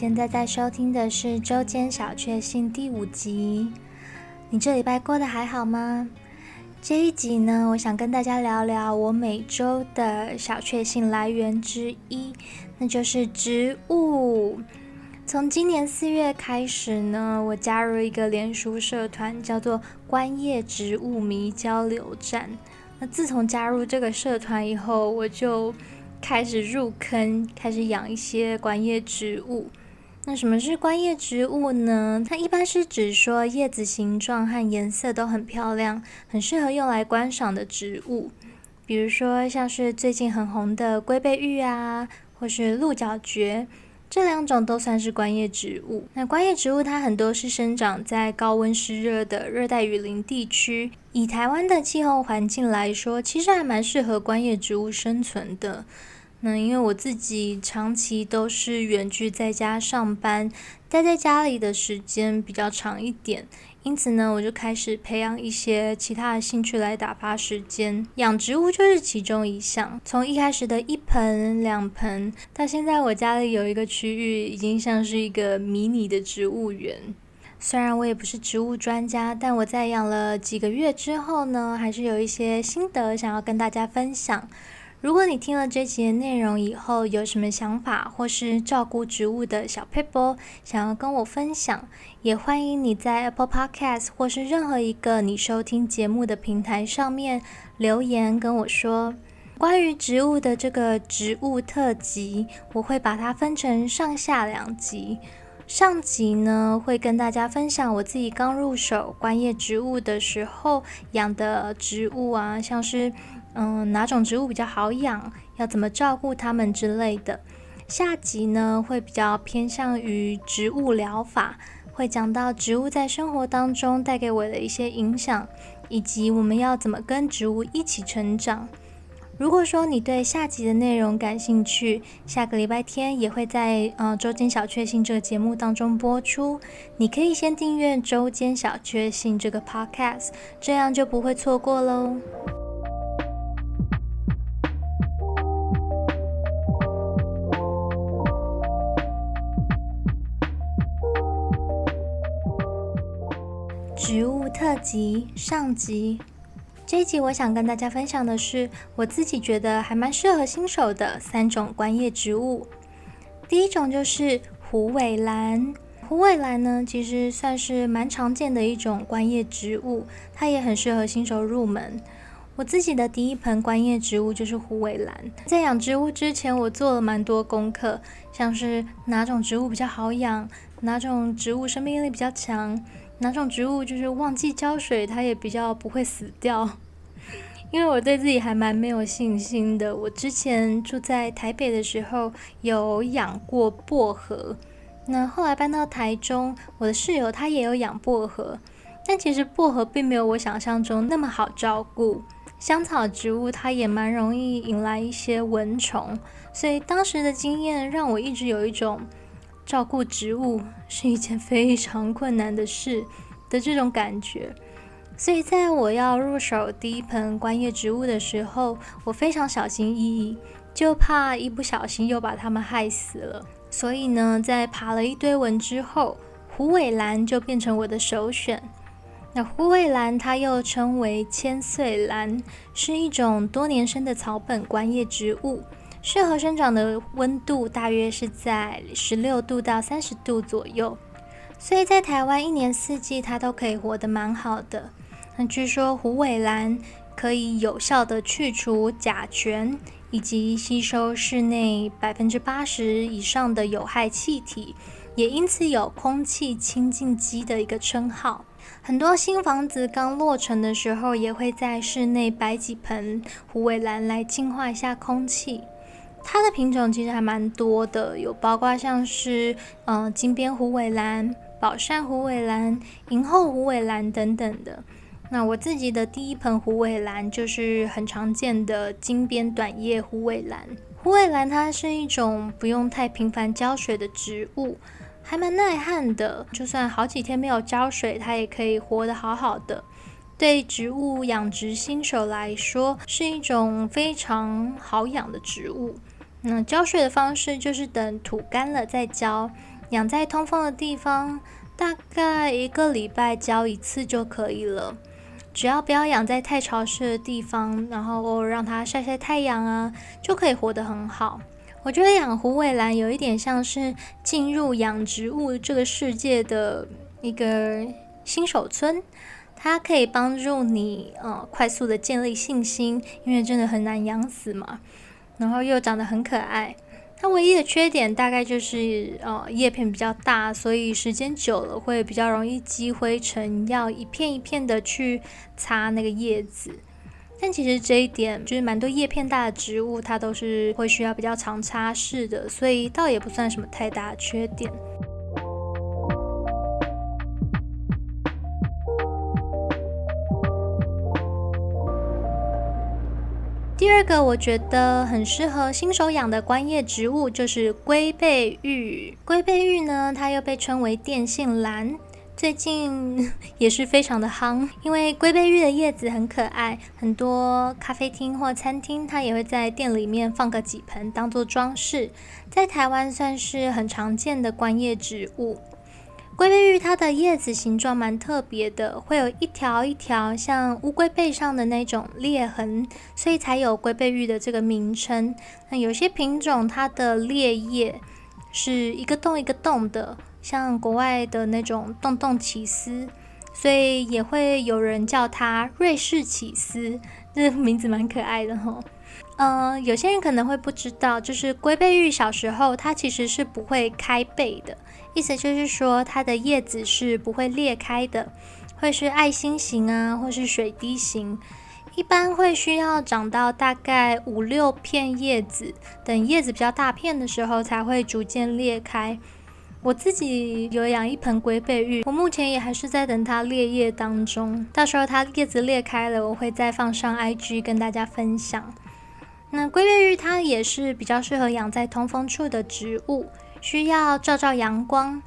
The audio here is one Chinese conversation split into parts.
现在在收听的是周间小确幸第五集。你这礼拜过得还好吗？这一集呢，我想跟大家聊聊我每周的小确幸来源之一，那就是植物。从今年四月开始呢，我加入一个连书社团，叫做“观叶植物迷交流站”。那自从加入这个社团以后，我就开始入坑，开始养一些观叶植物。那什么是观叶植物呢？它一般是指说叶子形状和颜色都很漂亮，很适合用来观赏的植物。比如说像是最近很红的龟背玉啊，或是鹿角蕨。这两种都算是观叶植物。那观叶植物它很多是生长在高温湿热的热带雨林地区。以台湾的气候环境来说，其实还蛮适合观叶植物生存的。那因为我自己长期都是远距在家上班，待在家里的时间比较长一点。因此呢，我就开始培养一些其他的兴趣来打发时间，养植物就是其中一项。从一开始的一盆、两盆，到现在我家里有一个区域，已经像是一个迷你的植物园。虽然我也不是植物专家，但我在养了几个月之后呢，还是有一些心得想要跟大家分享。如果你听了这集的内容以后有什么想法，或是照顾植物的小 p e p l e 想要跟我分享，也欢迎你在 Apple Podcast 或是任何一个你收听节目的平台上面留言跟我说。关于植物的这个植物特辑，我会把它分成上下两集。上集呢会跟大家分享我自己刚入手观叶植物的时候养的植物啊，像是。嗯，哪种植物比较好养？要怎么照顾它们之类的。下集呢会比较偏向于植物疗法，会讲到植物在生活当中带给我的一些影响，以及我们要怎么跟植物一起成长。如果说你对下集的内容感兴趣，下个礼拜天也会在呃周间小确幸这个节目当中播出，你可以先订阅周间小确幸这个 podcast，这样就不会错过喽。植物特辑上集，这一集我想跟大家分享的是我自己觉得还蛮适合新手的三种观叶植物。第一种就是虎尾兰，虎尾兰呢其实算是蛮常见的一种观叶植物，它也很适合新手入门。我自己的第一盆观叶植物就是虎尾兰，在养植物之前我做了蛮多功课，像是哪种植物比较好养，哪种植物生命力比较强。哪种植物就是忘记浇水，它也比较不会死掉。因为我对自己还蛮没有信心的。我之前住在台北的时候有养过薄荷，那后来搬到台中，我的室友他也有养薄荷，但其实薄荷并没有我想象中那么好照顾。香草植物它也蛮容易引来一些蚊虫，所以当时的经验让我一直有一种。照顾植物是一件非常困难的事的这种感觉，所以在我要入手第一盆观叶植物的时候，我非常小心翼翼，就怕一不小心又把它们害死了。所以呢，在爬了一堆文之后，虎尾兰就变成我的首选。那虎尾兰它又称为千岁兰，是一种多年生的草本观叶植物。适合生长的温度大约是在十六度到三十度左右，所以在台湾一年四季它都可以活得蛮好的。那据说虎尾兰可以有效的去除甲醛，以及吸收室内百分之八十以上的有害气体，也因此有空气清净机的一个称号。很多新房子刚落成的时候，也会在室内摆几盆虎尾兰来净化一下空气。它的品种其实还蛮多的，有包括像是嗯金边虎尾兰、宝山虎尾兰、银后虎尾兰等等的。那我自己的第一盆虎尾兰就是很常见的金边短叶虎尾兰。虎尾兰它是一种不用太频繁浇水的植物，还蛮耐旱的，就算好几天没有浇水，它也可以活得好好的。对植物养殖新手来说，是一种非常好养的植物。那浇水的方式就是等土干了再浇。养在通风的地方，大概一个礼拜浇一次就可以了。只要不要养在太潮湿的地方，然后让它晒晒太阳啊，就可以活得很好。我觉得养虎尾兰有一点像是进入养植物这个世界的一个新手村，它可以帮助你呃快速的建立信心，因为真的很难养死嘛。然后又长得很可爱。它唯一的缺点大概就是呃叶片比较大，所以时间久了会比较容易积灰尘，要一片一片的去擦那个叶子。但其实这一点就是蛮多叶片大的植物，它都是会需要比较常擦拭的，所以倒也不算什么太大的缺点。第二个我觉得很适合新手养的观叶植物就是龟背玉。龟背玉呢，它又被称为电信兰，最近 也是非常的夯。因为龟背玉的叶子很可爱，很多咖啡厅或餐厅它也会在店里面放个几盆当做装饰，在台湾算是很常见的观叶植物。龟背玉它的叶子形状蛮特别的，会有一条一条像乌龟背上的那种裂痕，所以才有龟背玉的这个名称。那有些品种它的裂叶是一个洞一个洞的，像国外的那种洞洞起司，所以也会有人叫它瑞士起司，这名字蛮可爱的哈。嗯，有些人可能会不知道，就是龟背玉小时候它其实是不会开背的。意思就是说，它的叶子是不会裂开的，会是爱心形啊，或是水滴形。一般会需要长到大概五六片叶子，等叶子比较大片的时候，才会逐渐裂开。我自己有养一盆龟背玉，我目前也还是在等它裂叶当中。到时候它叶子裂开了，我会再放上 IG 跟大家分享。那龟背玉它也是比较适合养在通风处的植物。需要照照阳光，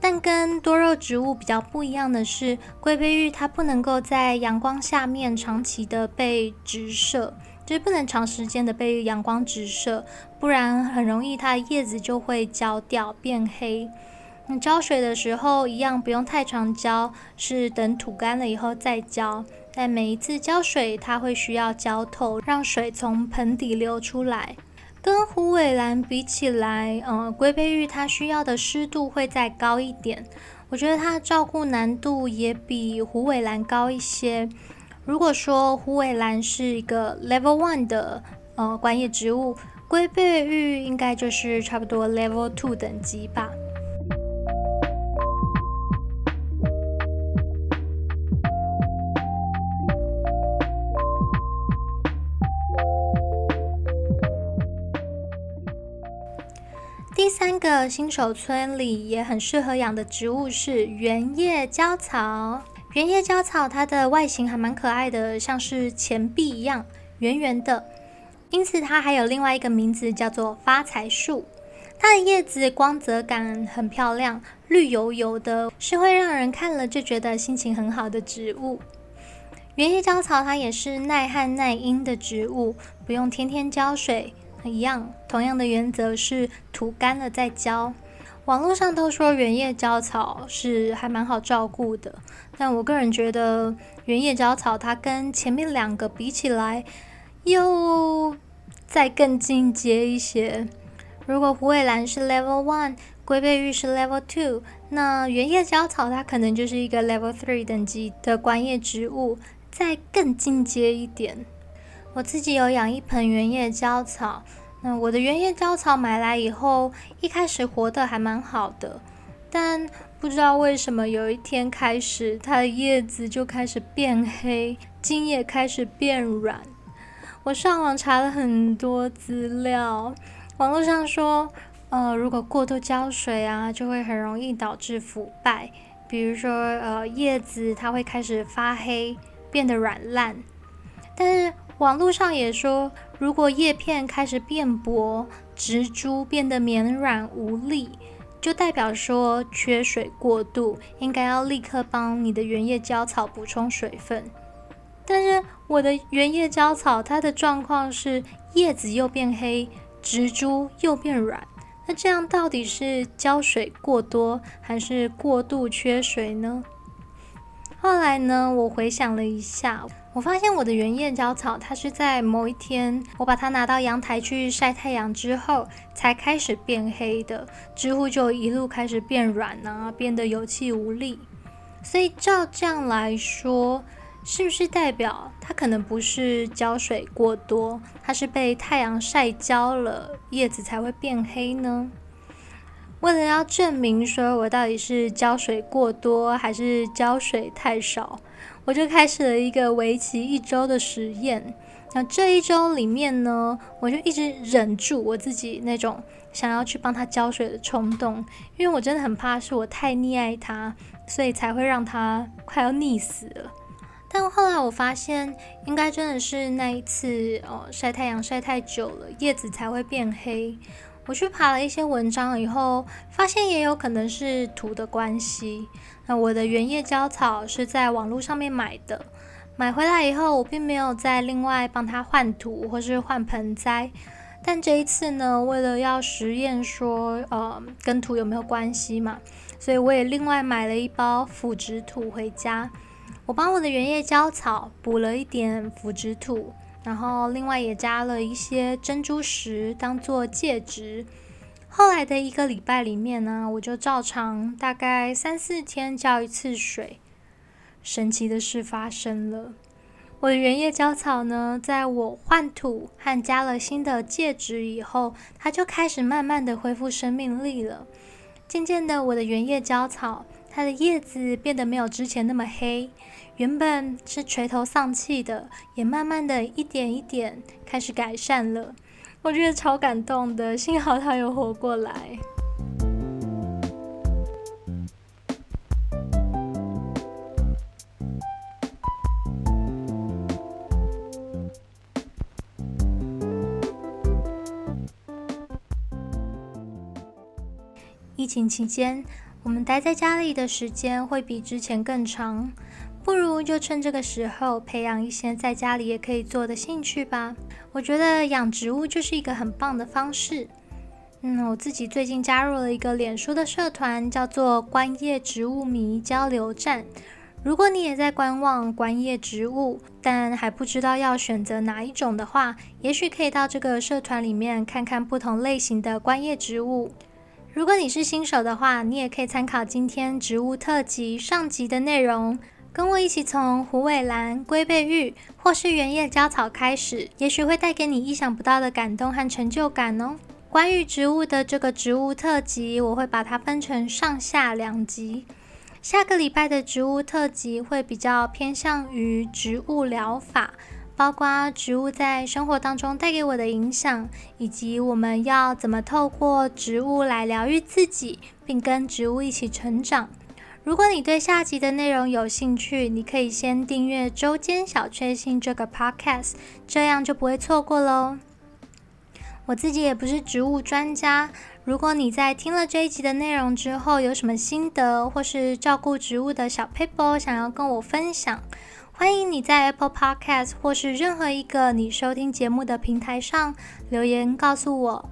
但跟多肉植物比较不一样的是，龟背玉它不能够在阳光下面长期的被直射，就是不能长时间的被阳光直射，不然很容易它的叶子就会焦掉变黑。你浇水的时候一样不用太常浇，是等土干了以后再浇。但每一次浇水，它会需要浇透，让水从盆底流出来。跟虎尾兰比起来，呃，龟背玉它需要的湿度会再高一点。我觉得它照顾难度也比虎尾兰高一些。如果说虎尾兰是一个 Level One 的呃观叶植物，龟背玉应该就是差不多 Level Two 等级吧。第三个新手村里也很适合养的植物是圆叶椒草。圆叶椒草它的外形还蛮可爱的，像是钱币一样圆圆的，因此它还有另外一个名字叫做发财树。它的叶子光泽感很漂亮，绿油油的，是会让人看了就觉得心情很好的植物。圆叶椒草它也是耐旱耐阴的植物，不用天天浇水。一样，同样的原则是涂干了再浇。网络上都说原叶椒草是还蛮好照顾的，但我个人觉得原叶椒草它跟前面两个比起来，又再更进阶一些。如果虎尾兰是 Level One，龟背玉是 Level Two，那原叶椒草它可能就是一个 Level Three 等级的观叶植物，再更进阶一点。我自己有养一盆原叶椒草，那我的原叶椒草买来以后，一开始活得还蛮好的，但不知道为什么有一天开始，它的叶子就开始变黑，茎也开始变软。我上网查了很多资料，网络上说，呃，如果过度浇水啊，就会很容易导致腐败，比如说，呃，叶子它会开始发黑，变得软烂，但是。网络上也说，如果叶片开始变薄、植株变得绵软无力，就代表说缺水过度，应该要立刻帮你的原叶胶草补充水分。但是我的原叶胶草，它的状况是叶子又变黑，植株又变软，那这样到底是浇水过多，还是过度缺水呢？后来呢，我回想了一下，我发现我的圆叶胶草，它是在某一天，我把它拿到阳台去晒太阳之后，才开始变黑的，之后就一路开始变软啊，变得有气无力。所以照这样来说，是不是代表它可能不是浇水过多，它是被太阳晒焦了，叶子才会变黑呢？为了要证明说我到底是浇水过多还是浇水太少，我就开始了一个为期一周的实验。那这一周里面呢，我就一直忍住我自己那种想要去帮它浇水的冲动，因为我真的很怕是我太溺爱它，所以才会让它快要溺死了。但后来我发现，应该真的是那一次哦，晒太阳晒太久了，叶子才会变黑。我去爬了一些文章以后，发现也有可能是土的关系。那我的原叶胶草是在网络上面买的，买回来以后，我并没有再另外帮它换土或是换盆栽。但这一次呢，为了要实验说，呃，跟土有没有关系嘛，所以我也另外买了一包腐殖土回家。我帮我的原叶胶草补了一点腐殖土。然后另外也加了一些珍珠石当做介质。后来的一个礼拜里面呢，我就照常大概三四天浇一次水。神奇的事发生了，我的原叶胶草呢，在我换土和加了新的介质以后，它就开始慢慢的恢复生命力了。渐渐的，我的原叶胶草它的叶子变得没有之前那么黑。原本是垂头丧气的，也慢慢的一点一点开始改善了。我觉得超感动的，幸好它有活过来。疫情期间，我们待在家里的时间会比之前更长。不如就趁这个时候培养一些在家里也可以做的兴趣吧。我觉得养植物就是一个很棒的方式。嗯，我自己最近加入了一个脸书的社团，叫做“观叶植物迷交流站”。如果你也在观望观叶植物，但还不知道要选择哪一种的话，也许可以到这个社团里面看看不同类型的观叶植物。如果你是新手的话，你也可以参考今天植物特辑上集的内容。跟我一起从虎尾兰、龟背玉或是原叶胶草开始，也许会带给你意想不到的感动和成就感哦。关于植物的这个植物特辑，我会把它分成上下两集。下个礼拜的植物特辑会比较偏向于植物疗法，包括植物在生活当中带给我的影响，以及我们要怎么透过植物来疗愈自己，并跟植物一起成长。如果你对下集的内容有兴趣，你可以先订阅周间小确幸这个 podcast，这样就不会错过喽。我自己也不是植物专家，如果你在听了这一集的内容之后有什么心得，或是照顾植物的小 paper 想要跟我分享，欢迎你在 Apple Podcast 或是任何一个你收听节目的平台上留言告诉我。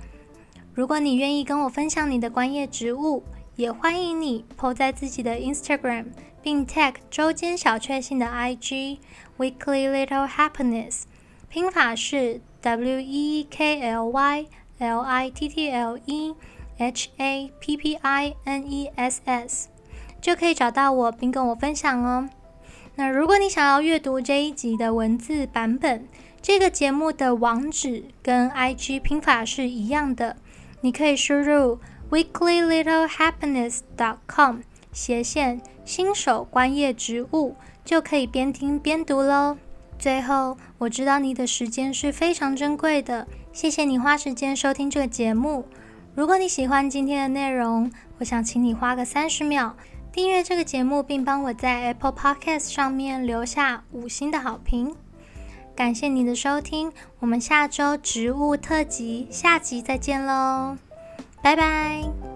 如果你愿意跟我分享你的观叶植物，也欢迎你 po 在自己的 Instagram，并 tag 周间小确幸的 IG Weekly Little Happiness，拼法是 W E K L Y L I T T L E H A P P I N E S S，就可以找到我并跟我分享哦。那如果你想要阅读这一集的文字版本，这个节目的网址跟 IG 拼法是一样的，你可以输入。weeklylittle.happiness.com 斜线新手观叶植物就可以边听边读喽。最后，我知道你的时间是非常珍贵的，谢谢你花时间收听这个节目。如果你喜欢今天的内容，我想请你花个三十秒订阅这个节目，并帮我在 Apple Podcast 上面留下五星的好评。感谢你的收听，我们下周植物特辑下集再见喽。拜拜。